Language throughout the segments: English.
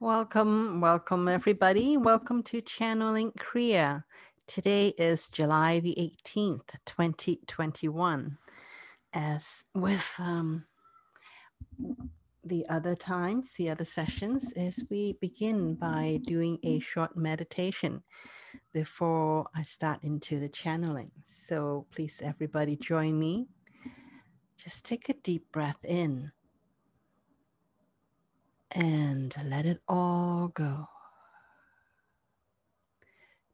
Welcome, welcome everybody. Welcome to Channeling Kriya. Today is July the 18th, 2021. As with um, the other times, the other sessions, is we begin by doing a short meditation before I start into the channeling. So please, everybody, join me. Just take a deep breath in and let it all go.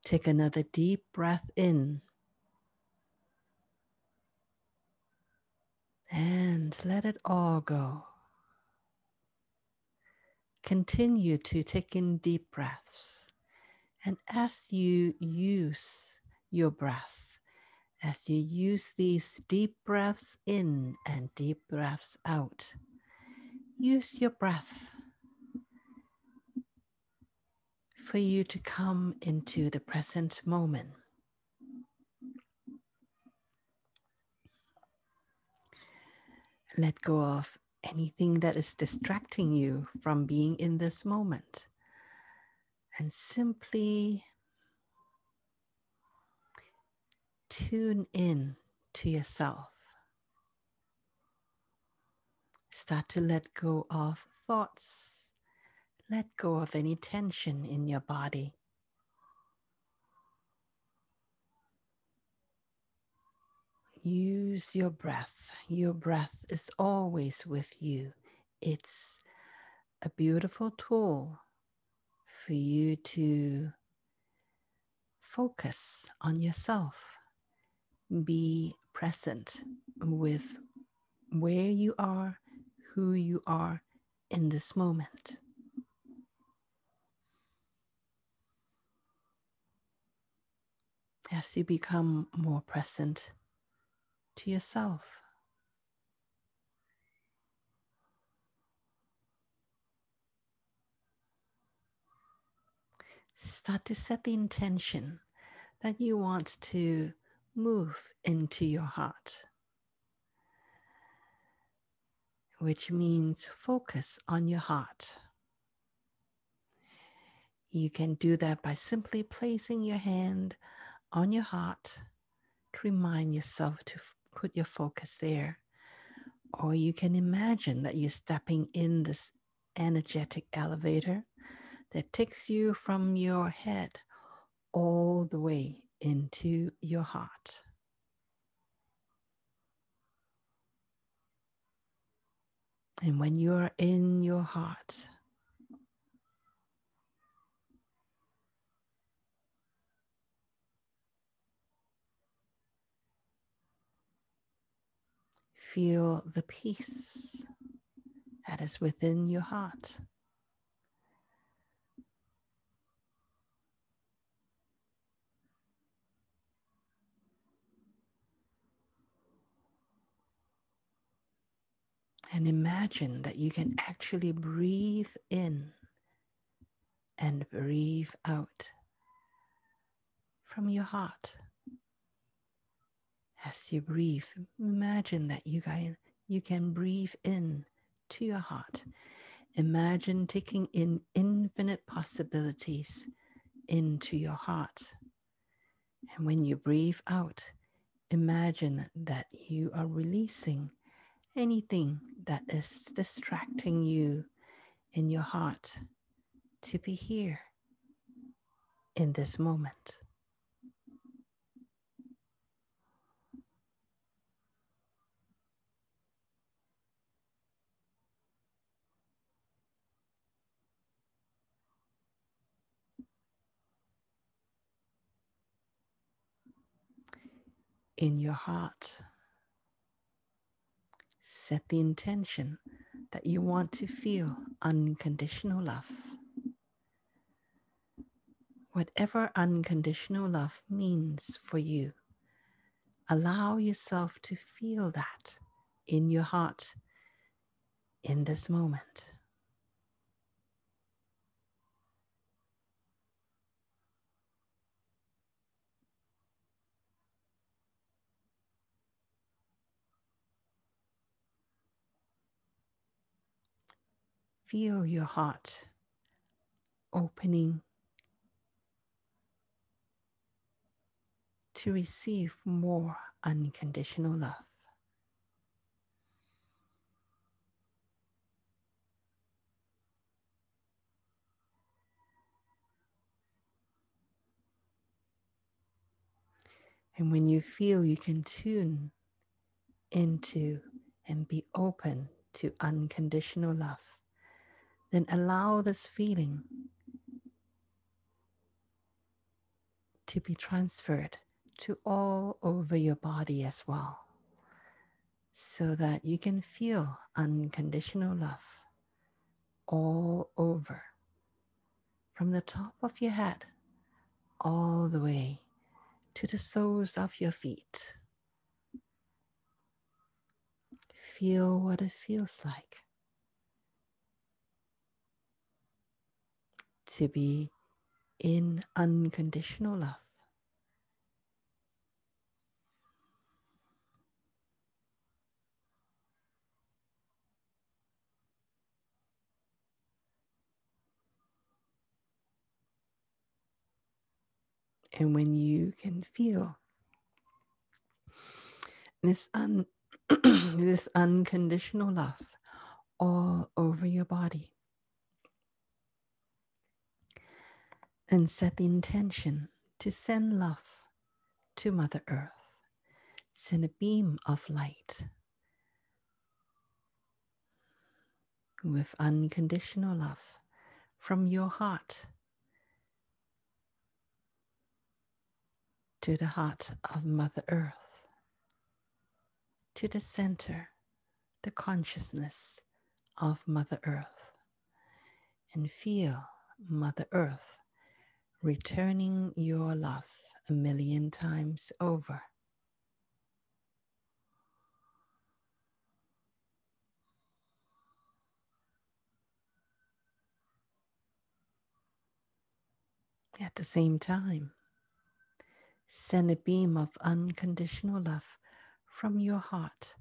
Take another deep breath in and let it all go. Continue to take in deep breaths. And as you use your breath, as you use these deep breaths in and deep breaths out, use your breath for you to come into the present moment. Let go of anything that is distracting you from being in this moment and simply tune in to yourself. Start to let go of thoughts let go of any tension in your body. Use your breath. Your breath is always with you. It's a beautiful tool for you to focus on yourself. Be present with where you are, who you are in this moment. As you become more present to yourself. Start to set the intention that you want to move into your heart, which means focus on your heart. You can do that by simply placing your hand on your heart to remind yourself to f- put your focus there. Or you can imagine that you're stepping in this energetic elevator that takes you from your head all the way into your heart. And when you're in your heart, Feel the peace that is within your heart. And imagine that you can actually breathe in and breathe out from your heart as you breathe, imagine that you can, you can breathe in to your heart. Imagine taking in infinite possibilities into your heart. And when you breathe out, imagine that you are releasing anything that is distracting you in your heart to be here in this moment. In your heart. Set the intention that you want to feel unconditional love. Whatever unconditional love means for you, allow yourself to feel that in your heart in this moment. Feel your heart opening to receive more unconditional love. And when you feel you can tune into and be open to unconditional love, then allow this feeling to be transferred to all over your body as well, so that you can feel unconditional love all over from the top of your head all the way to the soles of your feet. Feel what it feels like to be in unconditional love. And when you can feel this, un- this unconditional love all over your body, then set the intention to send love to Mother Earth. Send a beam of light with unconditional love from your heart to the heart of Mother Earth, to the center, the consciousness of Mother Earth, and feel Mother Earth returning your love a million times over. At the same time, Send a beam of unconditional love from your heart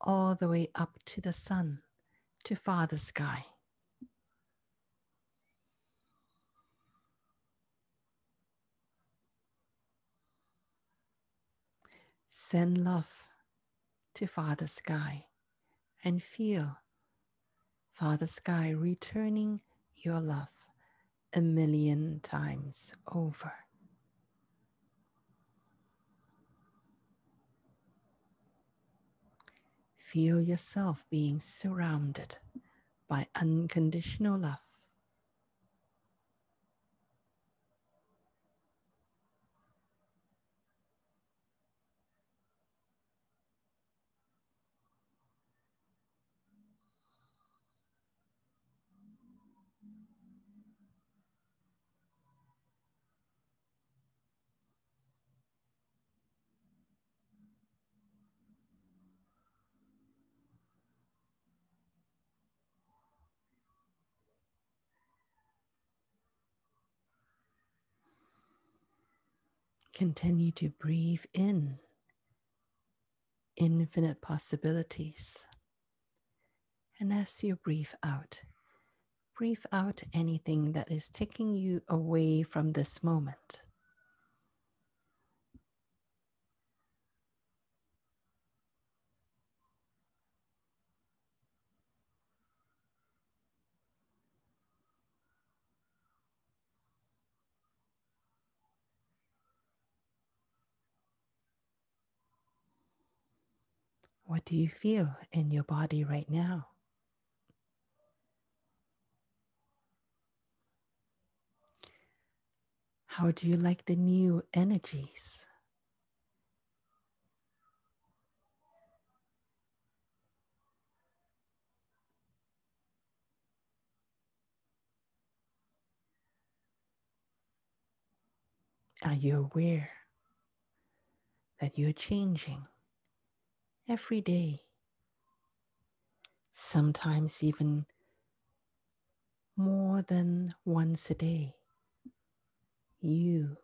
all the way up to the sun, to Father Sky. Send love to Father Sky and feel Father Sky returning your love a million times over. Feel yourself being surrounded by unconditional love. Continue to breathe in infinite possibilities. And as you breathe out, breathe out anything that is taking you away from this moment. What do you feel in your body right now? How do you like the new energies? Are you aware that you're changing? Every day, sometimes even more than once a day. You,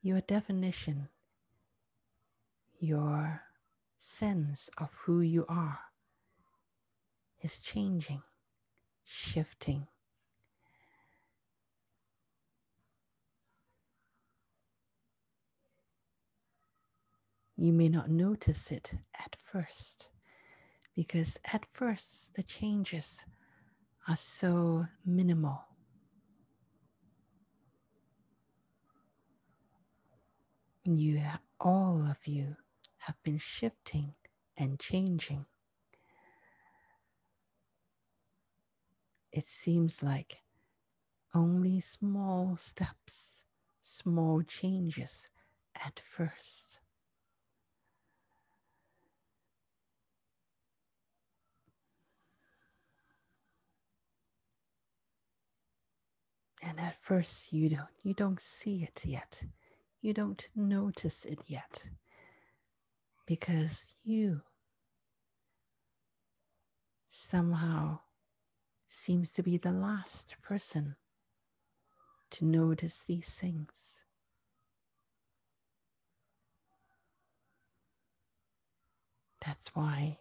your definition, your sense of who you are is changing, shifting. You may not notice it at first because at first the changes are so minimal. You, all of you, have been shifting and changing. It seems like only small steps, small changes at first. And at first you don't you don't see it yet. You don't notice it yet. Because you somehow seems to be the last person to notice these things. That's why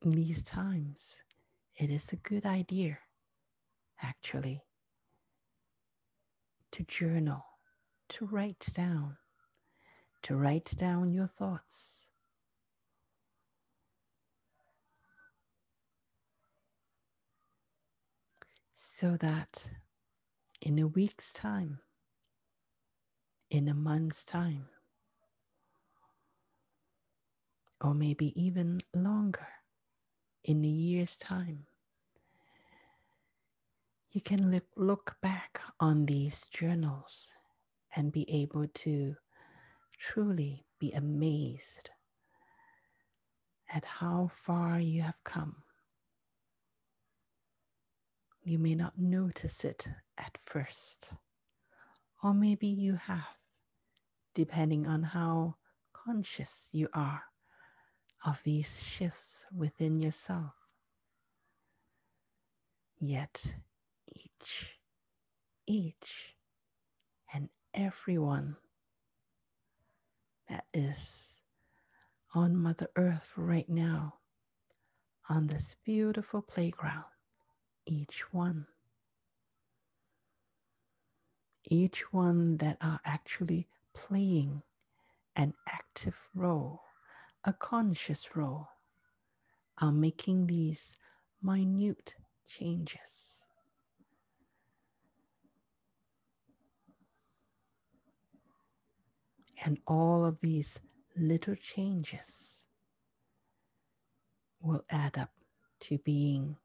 in these times it is a good idea, actually, to journal, to write down, to write down your thoughts. So that in a week's time, in a month's time, or maybe even longer, in a year's time, you can look, look back on these journals and be able to truly be amazed at how far you have come. You may not notice it at first, or maybe you have, depending on how conscious you are of these shifts within yourself. Yet each, each, and everyone that is on Mother Earth right now, on this beautiful playground, each one, each one that are actually playing an active role, a conscious role, are making these minute changes. And all of these little changes will add up to being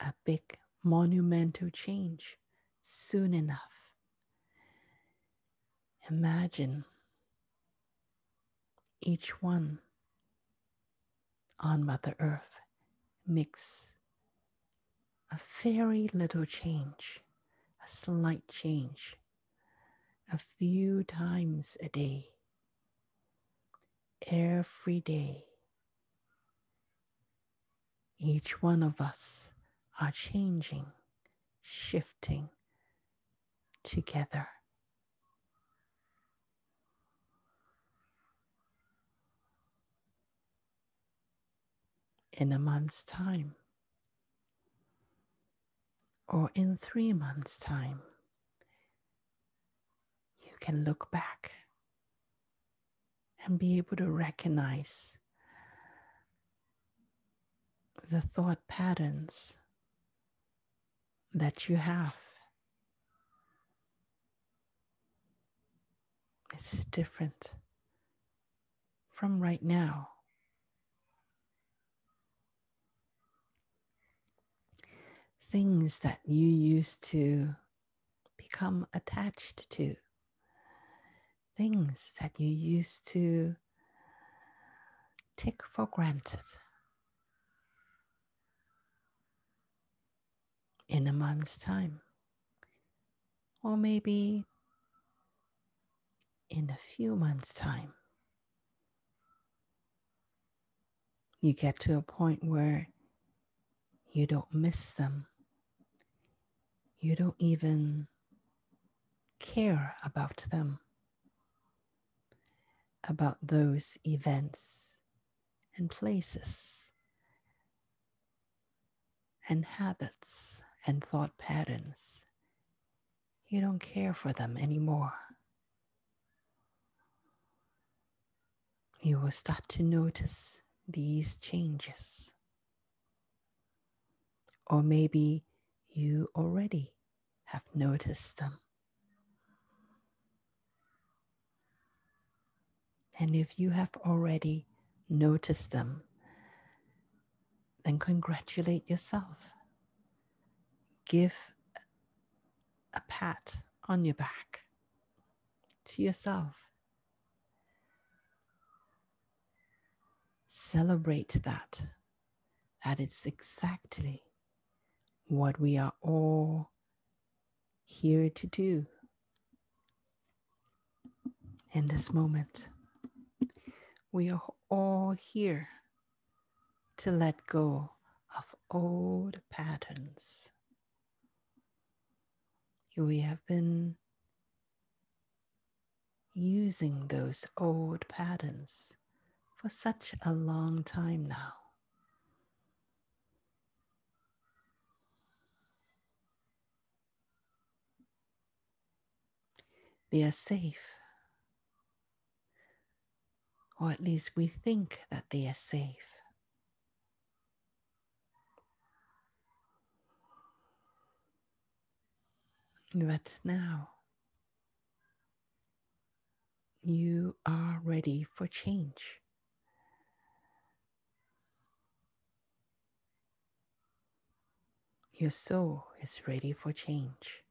a big monumental change soon enough. Imagine each one on Mother Earth makes a very little change, a slight change a few times a day, every day. Each one of us are changing, shifting together. In a month's time, or in three months' time can look back and be able to recognize the thought patterns that you have. It's different from right now. Things that you used to become attached to things that you used to take for granted. In a month's time, or maybe in a few months' time, you get to a point where you don't miss them. You don't even care about them about those events and places and habits and thought patterns. You don't care for them anymore. you will start to notice these changes. Or maybe you already have noticed them. And if you have already noticed them, then congratulate yourself. Give a pat on your back to yourself. Celebrate that. That is exactly what we are all here to do in this moment. We are all here to let go of old patterns. We have been using those old patterns for such a long time now. They are safe, or at least we think that they are safe. But now you are ready for change. Your soul is ready for change.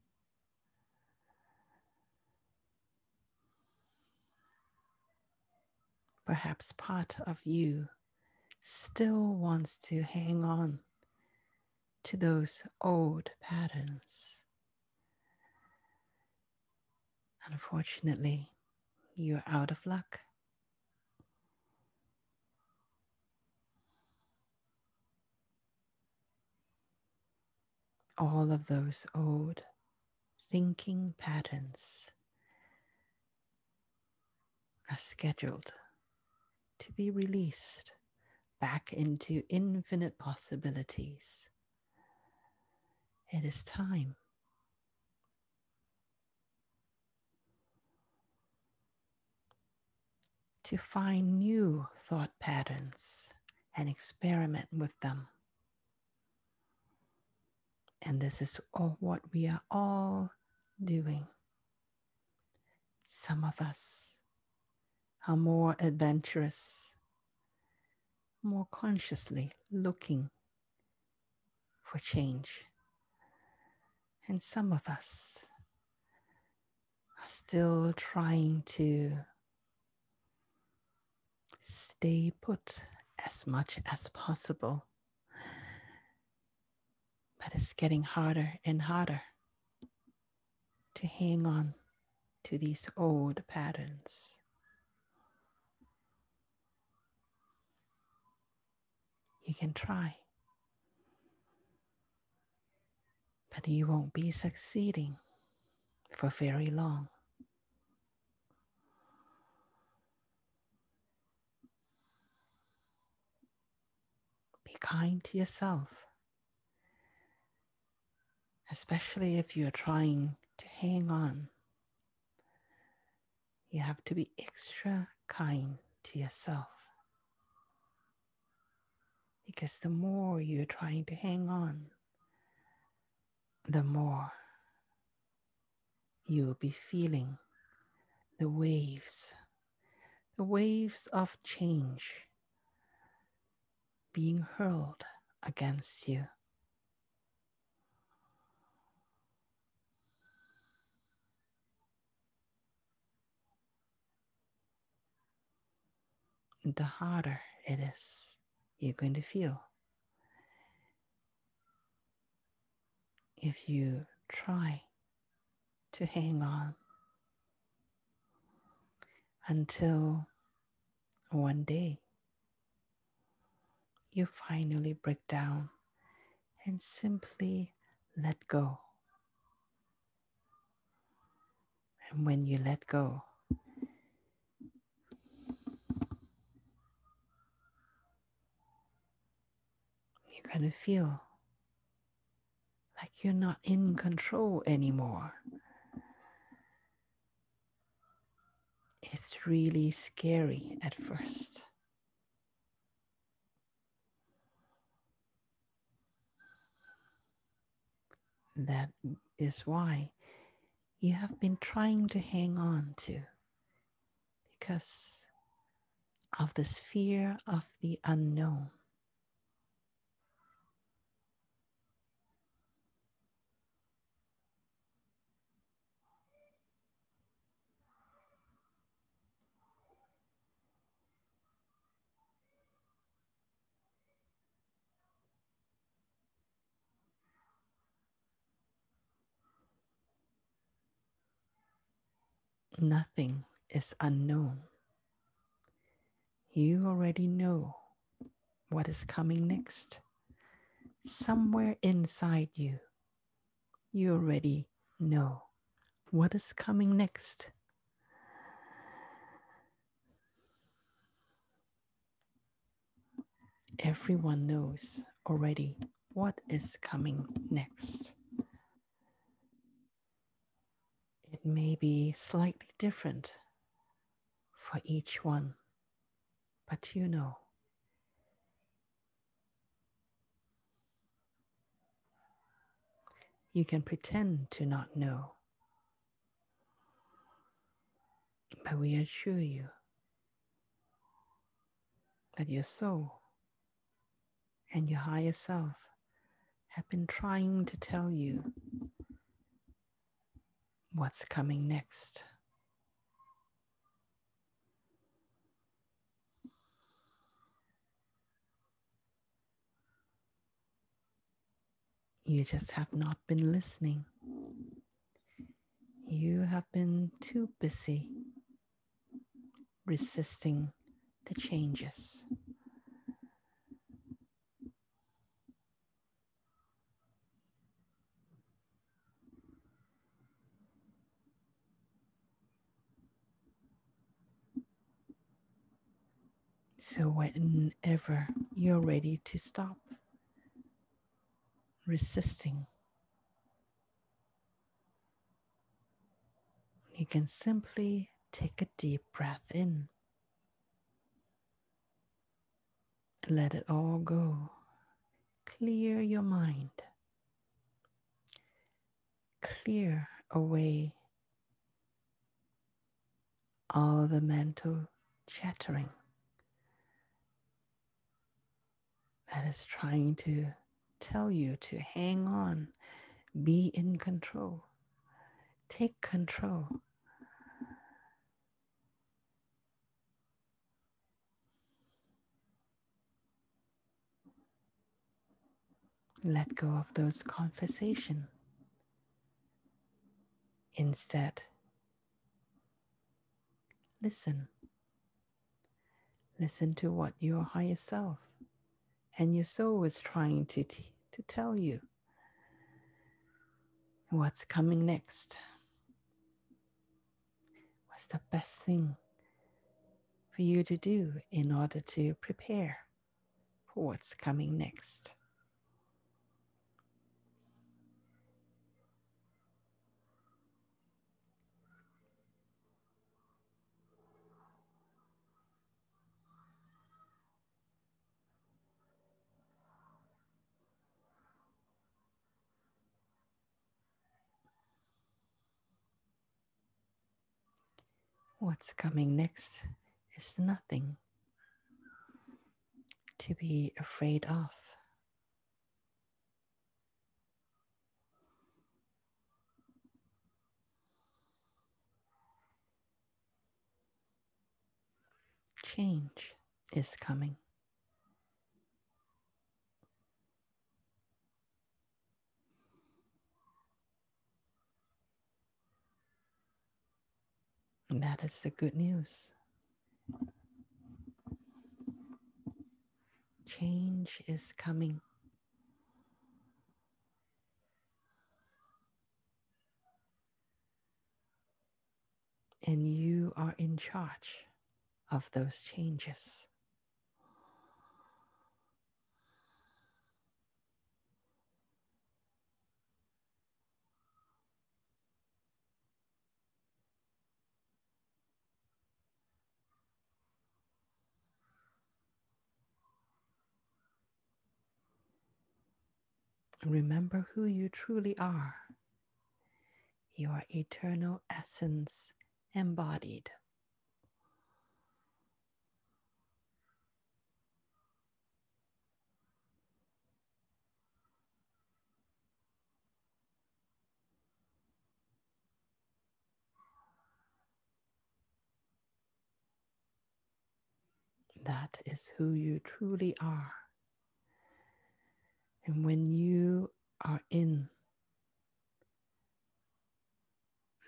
Perhaps part of you still wants to hang on to those old patterns. Unfortunately, you're out of luck. All of those old thinking patterns are scheduled to be released back into infinite possibilities. It is time to find new thought patterns and experiment with them. And this is all what we are all doing. Some of us are more adventurous, more consciously looking for change. And some of us are still trying to stay put as much as possible. But it's getting harder and harder to hang on to these old patterns. You can try, but you won't be succeeding for very long. Be kind to yourself, especially if you're trying to hang on. You have to be extra kind to yourself. Because the more you're trying to hang on, the more you will be feeling the waves, the waves of change being hurled against you. The harder it is, you're going to feel. If you try to hang on until one day you finally break down and simply let go. And when you let go, going to feel like you're not in control anymore. It's really scary at first. That is why you have been trying to hang on to because of this fear of the unknown. Nothing is unknown. You already know what is coming next. Somewhere inside you, you already know what is coming next. Everyone knows already what is coming next. It may be slightly different for each one, but you know. You can pretend to not know, but we assure you that your soul and your higher self have been trying to tell you what's coming next. You just have not been listening. You have been too busy resisting the changes. So, whenever you're ready to stop resisting, you can simply take a deep breath in. Let it all go. Clear your mind. Clear away all the mental chattering. That is trying to tell you to hang on, be in control, take control. Let go of those conversations. Instead, listen. Listen to what your higher self and your soul is trying to, t- to tell you what's coming next. What's the best thing for you to do in order to prepare for what's coming next? What's coming next is nothing to be afraid of. Change is coming. That is the good news. Change is coming. And you are in charge of those changes. Remember who you truly are. Your eternal essence embodied. That is who you truly are. And when you are in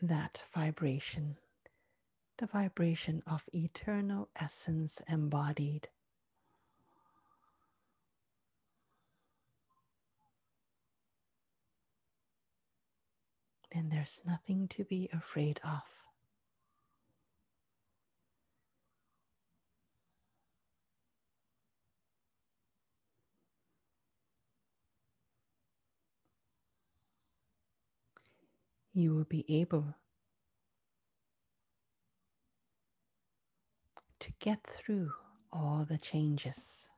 that vibration, the vibration of eternal essence embodied, then there's nothing to be afraid of. You will be able to get through all the changes.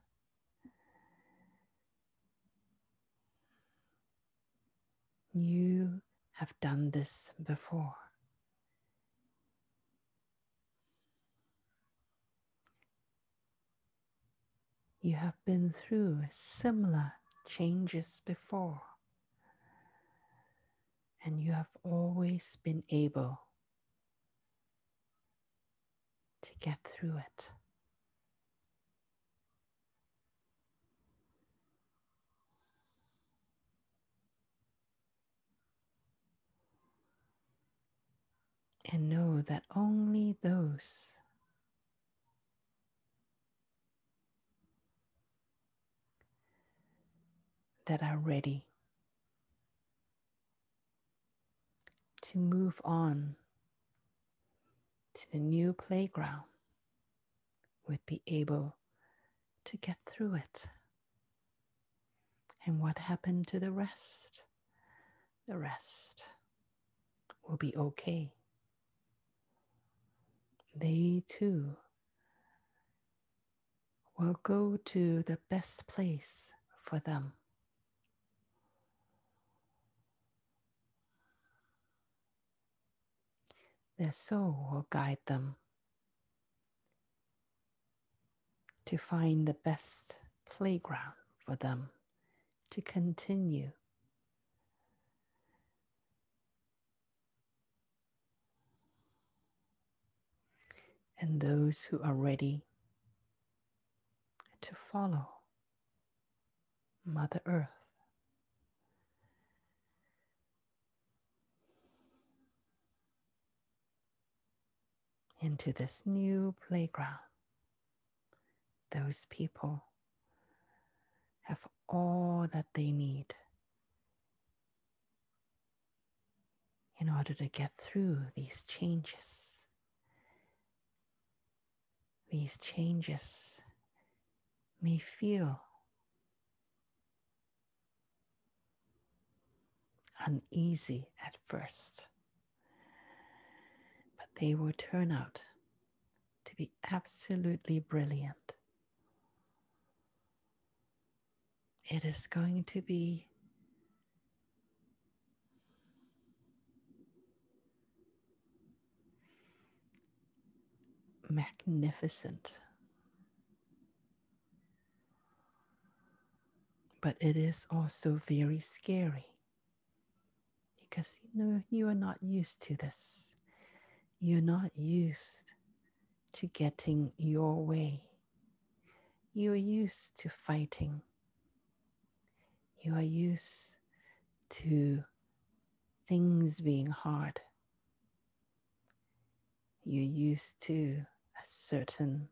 You have done this before. You have been through similar changes before and you have always been able to get through it. And know that only those that are ready to move on to the new playground would be able to get through it. And what happened to the rest? The rest will be okay. They too will go to the best place for them. Their soul will guide them to find the best playground for them to continue. And those who are ready to follow Mother Earth into this new playground. Those people have all that they need in order to get through these changes. These changes may feel uneasy at first they will turn out to be absolutely brilliant. It is going to be magnificent. But it is also very scary because you know you are not used to this. You're not used to getting your way. You are used to fighting. You are used to things being hard. You're used to a certain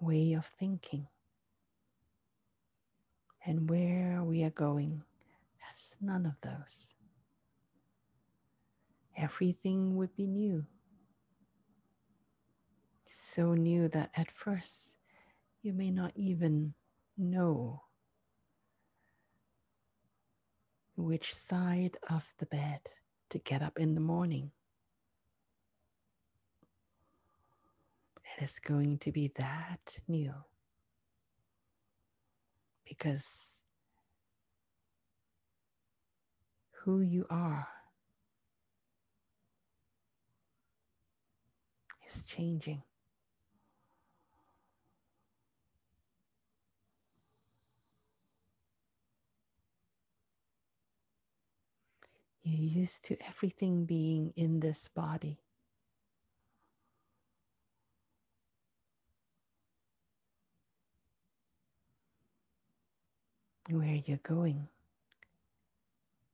way of thinking. And where we are going has none of those everything would be new. So new that at first you may not even know which side of the bed to get up in the morning. It is going to be that new because who you are is changing. You're used to everything being in this body. Where you're going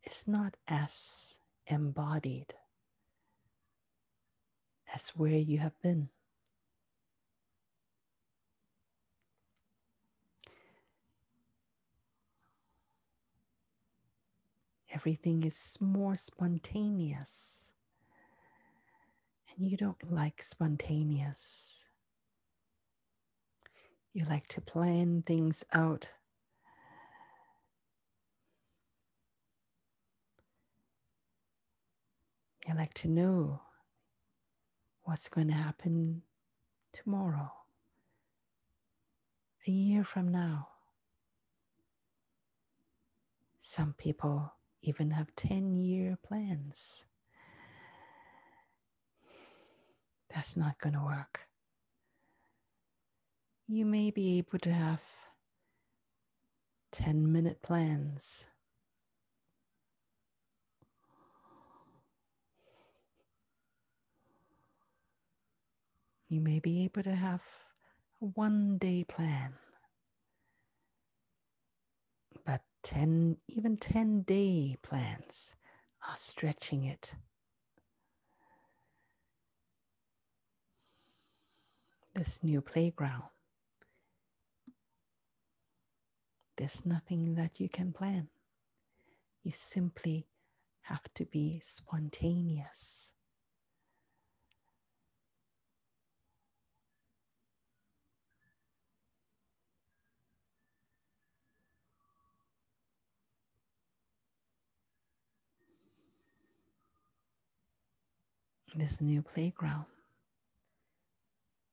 is not as embodied as where you have been. Everything is more spontaneous. And you don't like spontaneous. You like to plan things out. You like to know what's going to happen tomorrow, a year from now. Some people even have 10 year plans. That's not going to work. You may be able to have 10 minute plans. You may be able to have a one day plan. But 10, even 10 day plans are stretching it. This new playground, there's nothing that you can plan. You simply have to be spontaneous. This new playground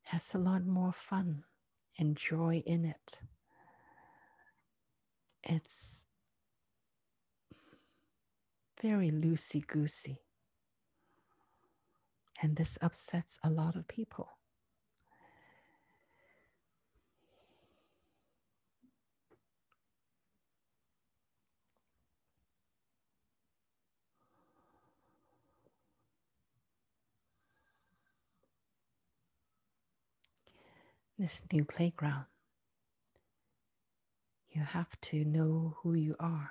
has a lot more fun and joy in it. It's very loosey goosey. And this upsets a lot of people. This new playground, you have to know who you are,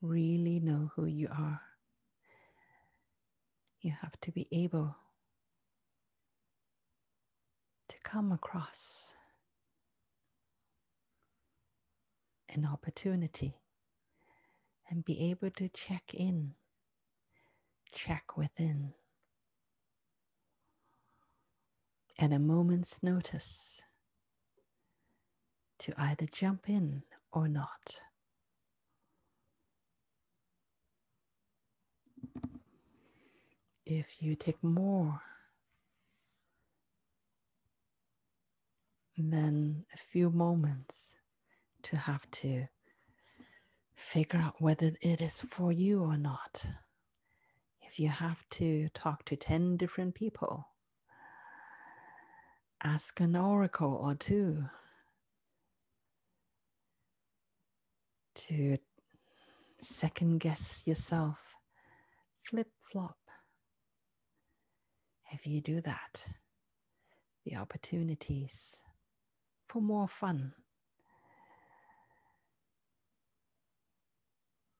really know who you are. You have to be able to come across an opportunity and be able to check in, check within at a moment's notice to either jump in or not. If you take more than a few moments to have to figure out whether it is for you or not, if you have to talk to 10 different people, ask an oracle or two to second guess yourself, flip flop. If you do that, the opportunities for more fun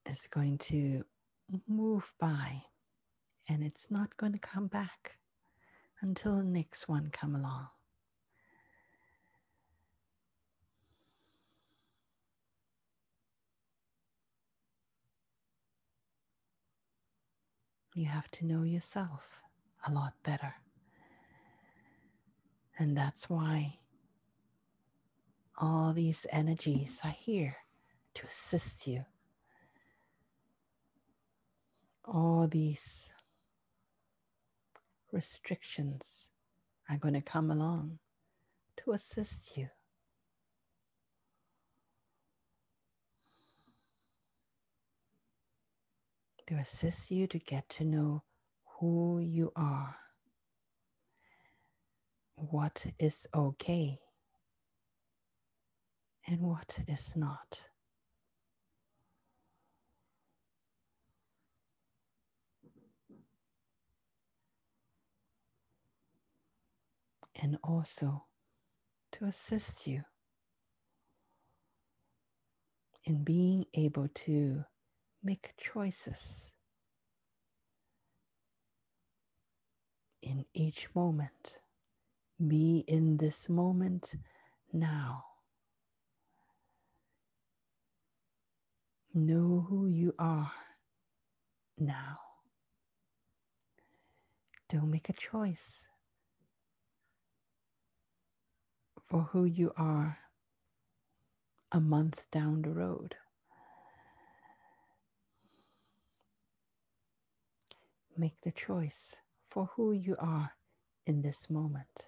is going to move by and it's not going to come back until the next one come along. You have to know yourself a lot better. And that's why all these energies are here to assist you. All these restrictions are going to come along to assist you. To assist you to get to know who you are, what is okay, and what is not. And also to assist you in being able to make choices in each moment. Be in this moment now. Know who you are now. Don't make a choice for who you are a month down the road. Make the choice for who you are in this moment.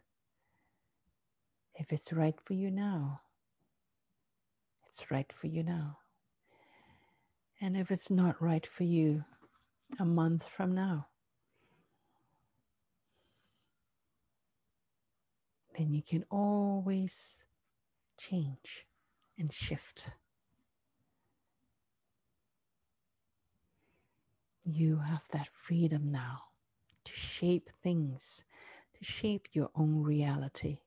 If it's right for you now, it's right for you now. And if it's not right for you a month from now, then you can always change and shift. You have that freedom now to shape things, to shape your own reality.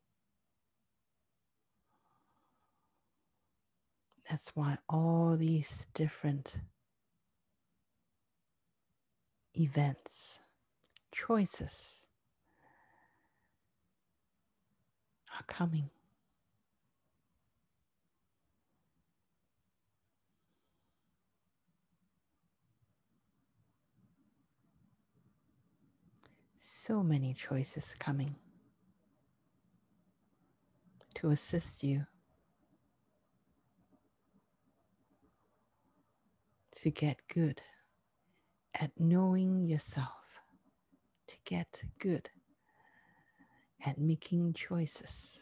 That's why all these different events, choices are coming. So many choices coming to assist you to get good at knowing yourself, to get good at making choices,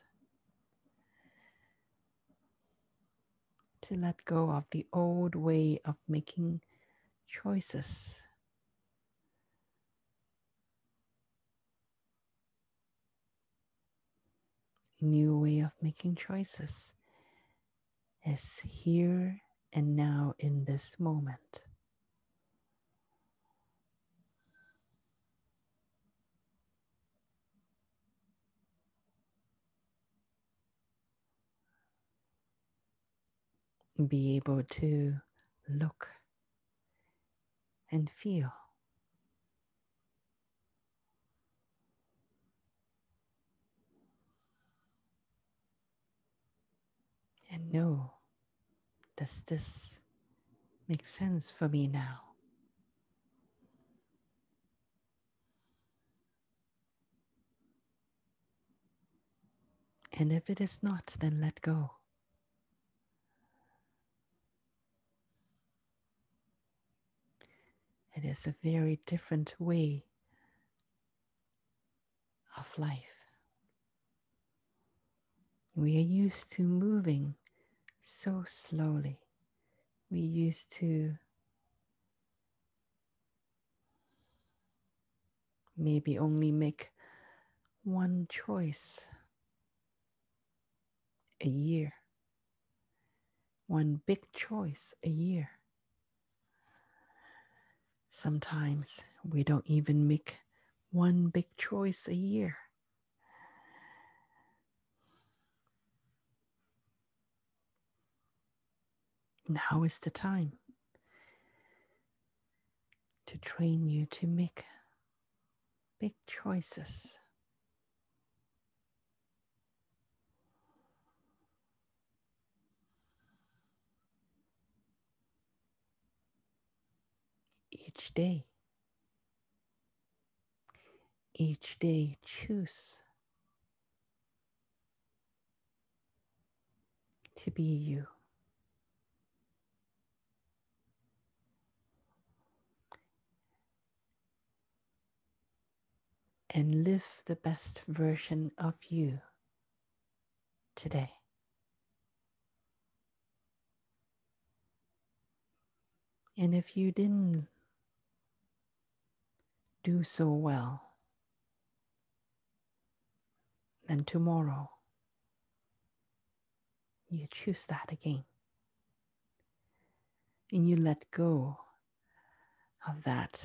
to let go of the old way of making choices new way of making choices is here and now in this moment. Be able to look and feel and know does this make sense for me now? And if it is not, then let go. It is a very different way of life. We are used to moving so slowly. We used to maybe only make one choice a year, one big choice a year. Sometimes we don't even make one big choice a year. Now is the time to train you to make big choices. Each day, each day, choose to be you. And live the best version of you today. And if you didn't do so well, then tomorrow you choose that again. And you let go of that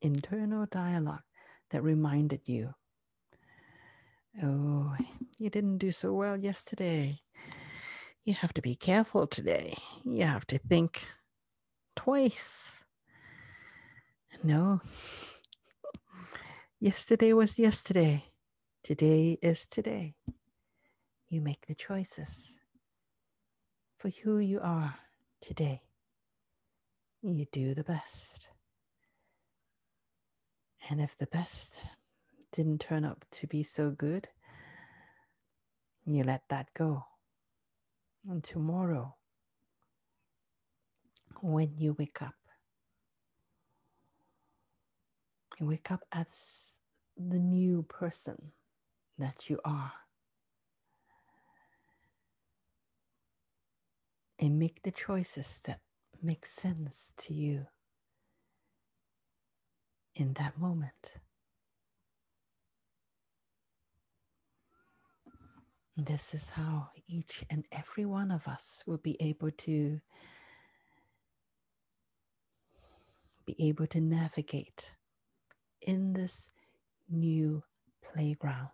internal dialogue that reminded you oh, you didn't do so well yesterday. You have to be careful today. You have to think twice. No. Yesterday was yesterday. Today is today. You make the choices for who you are today. You do the best. And if the best didn't turn up to be so good, you let that go. And tomorrow, when you wake up, you wake up as the new person that you are. And make the choices that make sense to you in that moment. This is how each and every one of us will be able to be able to navigate in this new playground.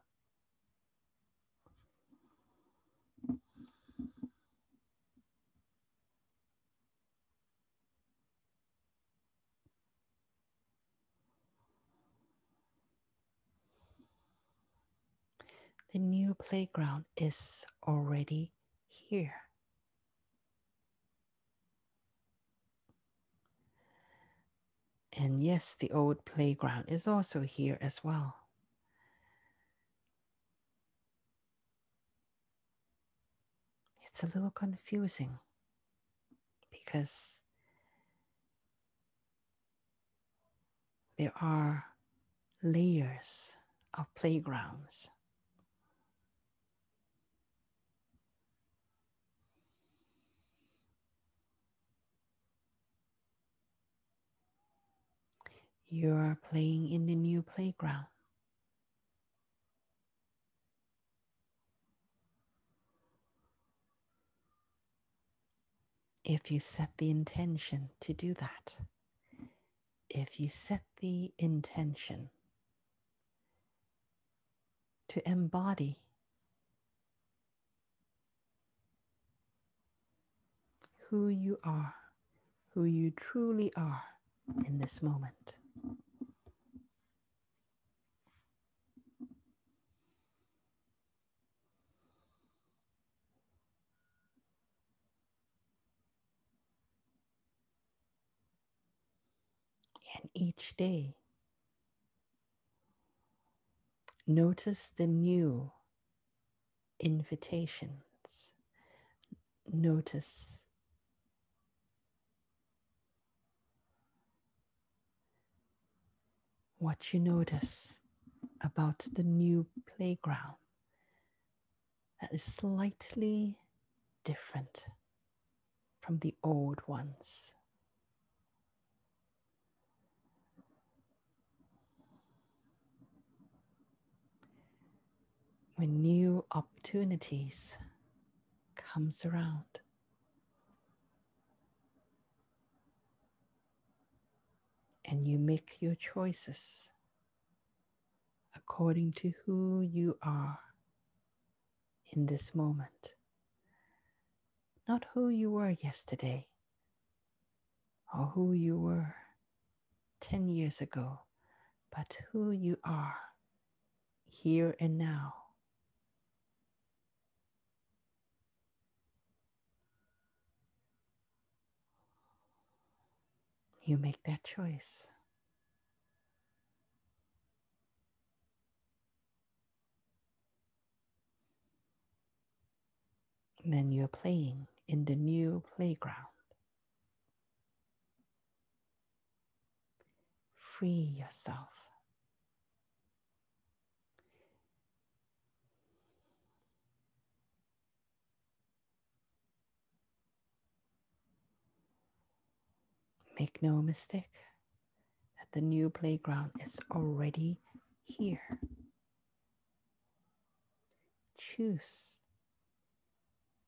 The new playground is already here. And yes, the old playground is also here as well. It's a little confusing because there are layers of playgrounds. You're playing in the new playground. If you set the intention to do that, if you set the intention to embody who you are, who you truly are in this moment. And each day, notice the new invitations. Notice what you notice about the new playground that is slightly different from the old ones. When new opportunities comes around, and you make your choices according to who you are in this moment. Not who you were yesterday or who you were 10 years ago, but who you are here and now. You make that choice. And then you're playing in the new playground. Free yourself. Make no mistake that the new playground is already here. Choose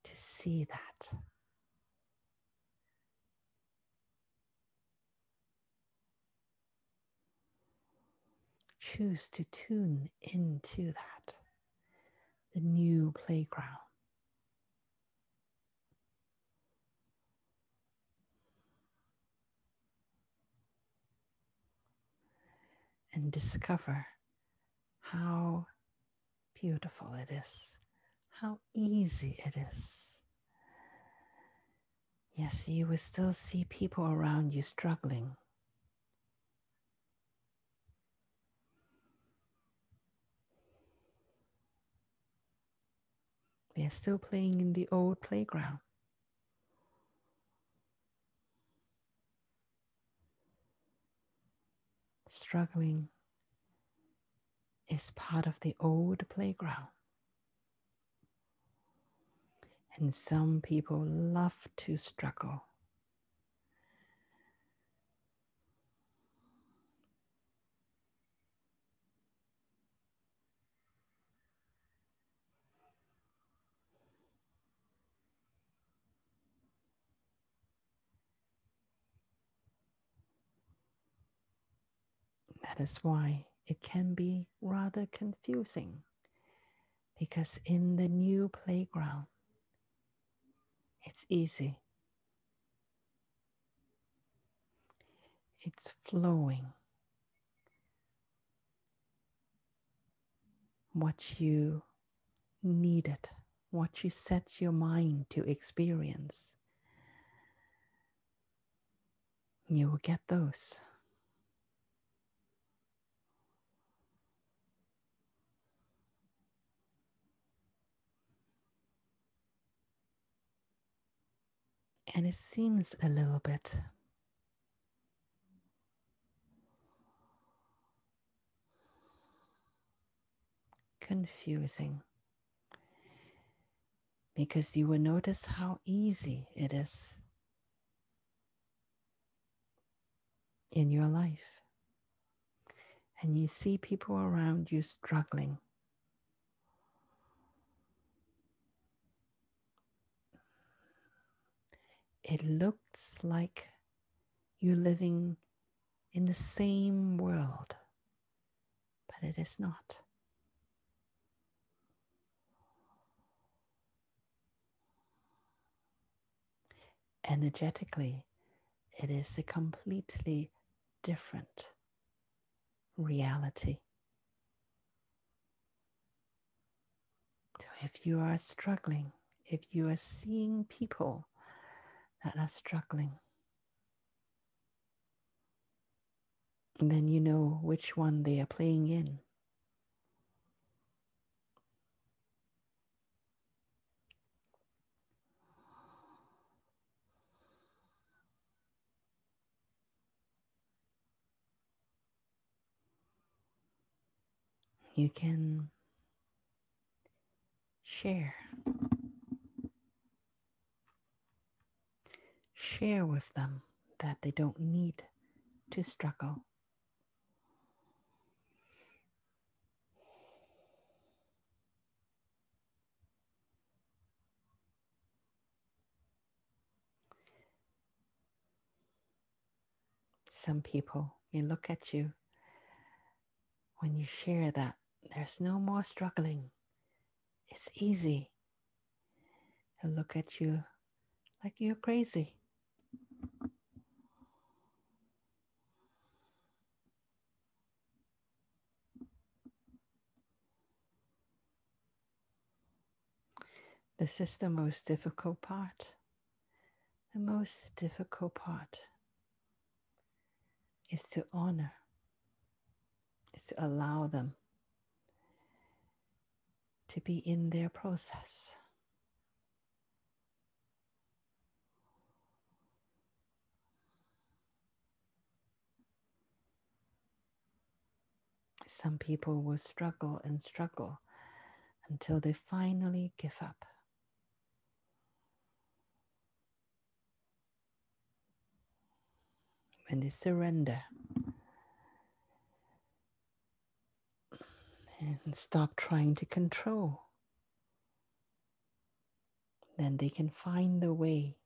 to see that. Choose to tune into that, the new playground. And discover how beautiful it is, how easy it is. Yes, you will still see people around you struggling. They're still playing in the old playground. Struggling is part of the old playground. And some people love to struggle. That is why it can be rather confusing because in the new playground, it's easy. It's flowing. What you needed, what you set your mind to experience, you will get those. And it seems a little bit confusing because you will notice how easy it is in your life. And you see people around you struggling. It looks like you're living in the same world, but it is not. Energetically, it is a completely different reality. So, if you are struggling, if you are seeing people that are struggling. And then you know which one they are playing in. You can share share with them that they don't need to struggle. Some people may look at you when you share that there's no more struggling. It's easy. They'll look at you like you're crazy. This is the most difficult part. The most difficult part is to honor, is to allow them to be in their process. Some people will struggle and struggle until they finally give up. when they surrender and stop trying to control, then they can find the way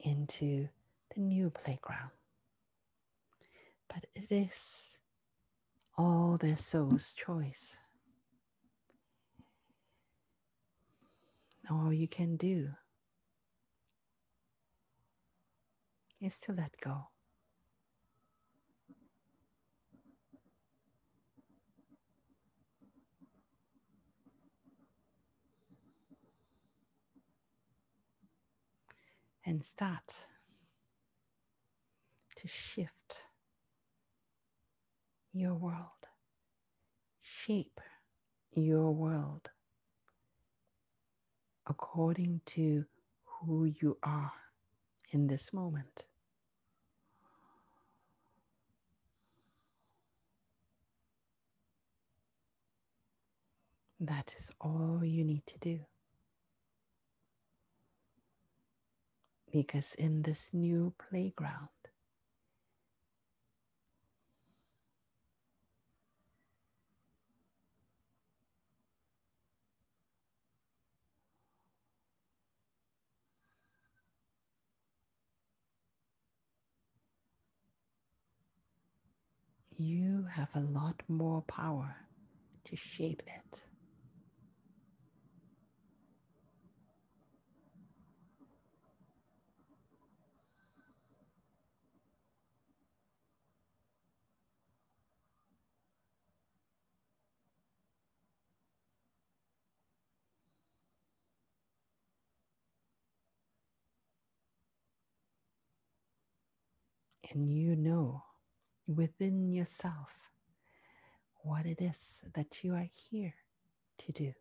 into the new playground. But it is all their soul's choice. All you can do is to let go. And start to shift your world, shape your world according to who you are in this moment. That is all you need to do. Because in this new playground, you have a lot more power to shape it. And you know within yourself what it is that you are here to do.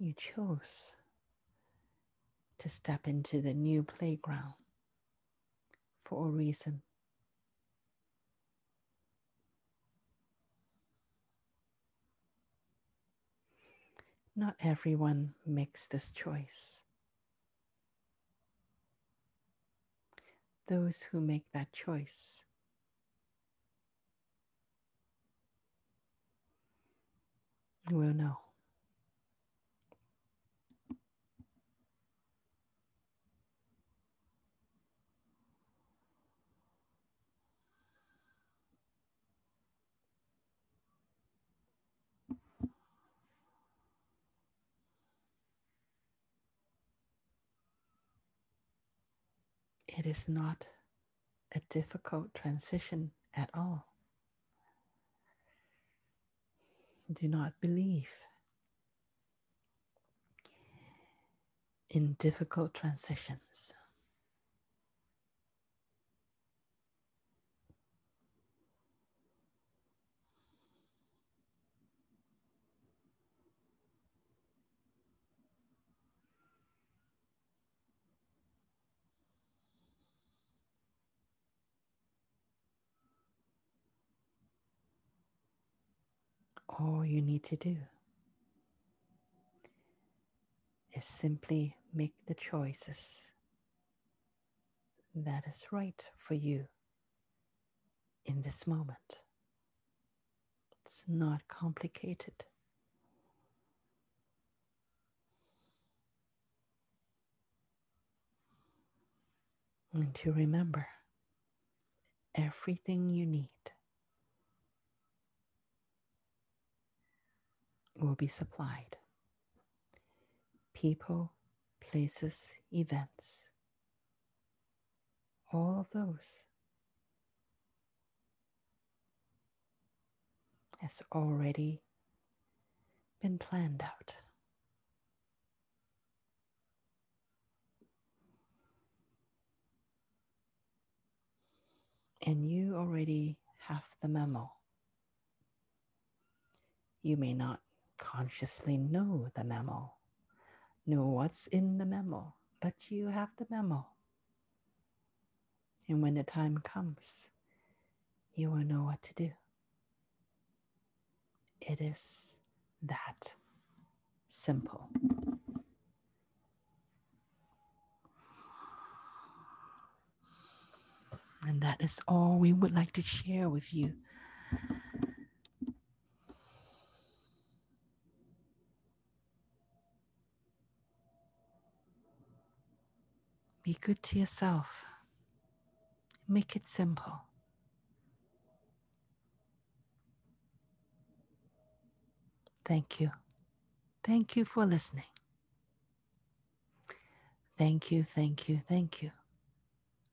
You chose to step into the new playground for a reason. Not everyone makes this choice. Those who make that choice will know. It is not a difficult transition at all. Do not believe in difficult transitions. All you need to do is simply make the choices that is right for you in this moment. It's not complicated. And to remember everything you need will be supplied. People, places, events, all of those has already been planned out. And you already have the memo. You may not consciously know the memo, know what's in the memo, but you have the memo. And when the time comes, you will know what to do. It is that simple. And that is all we would like to share with you. Be good to yourself. Make it simple. Thank you. Thank you for listening. Thank you, thank you, thank you.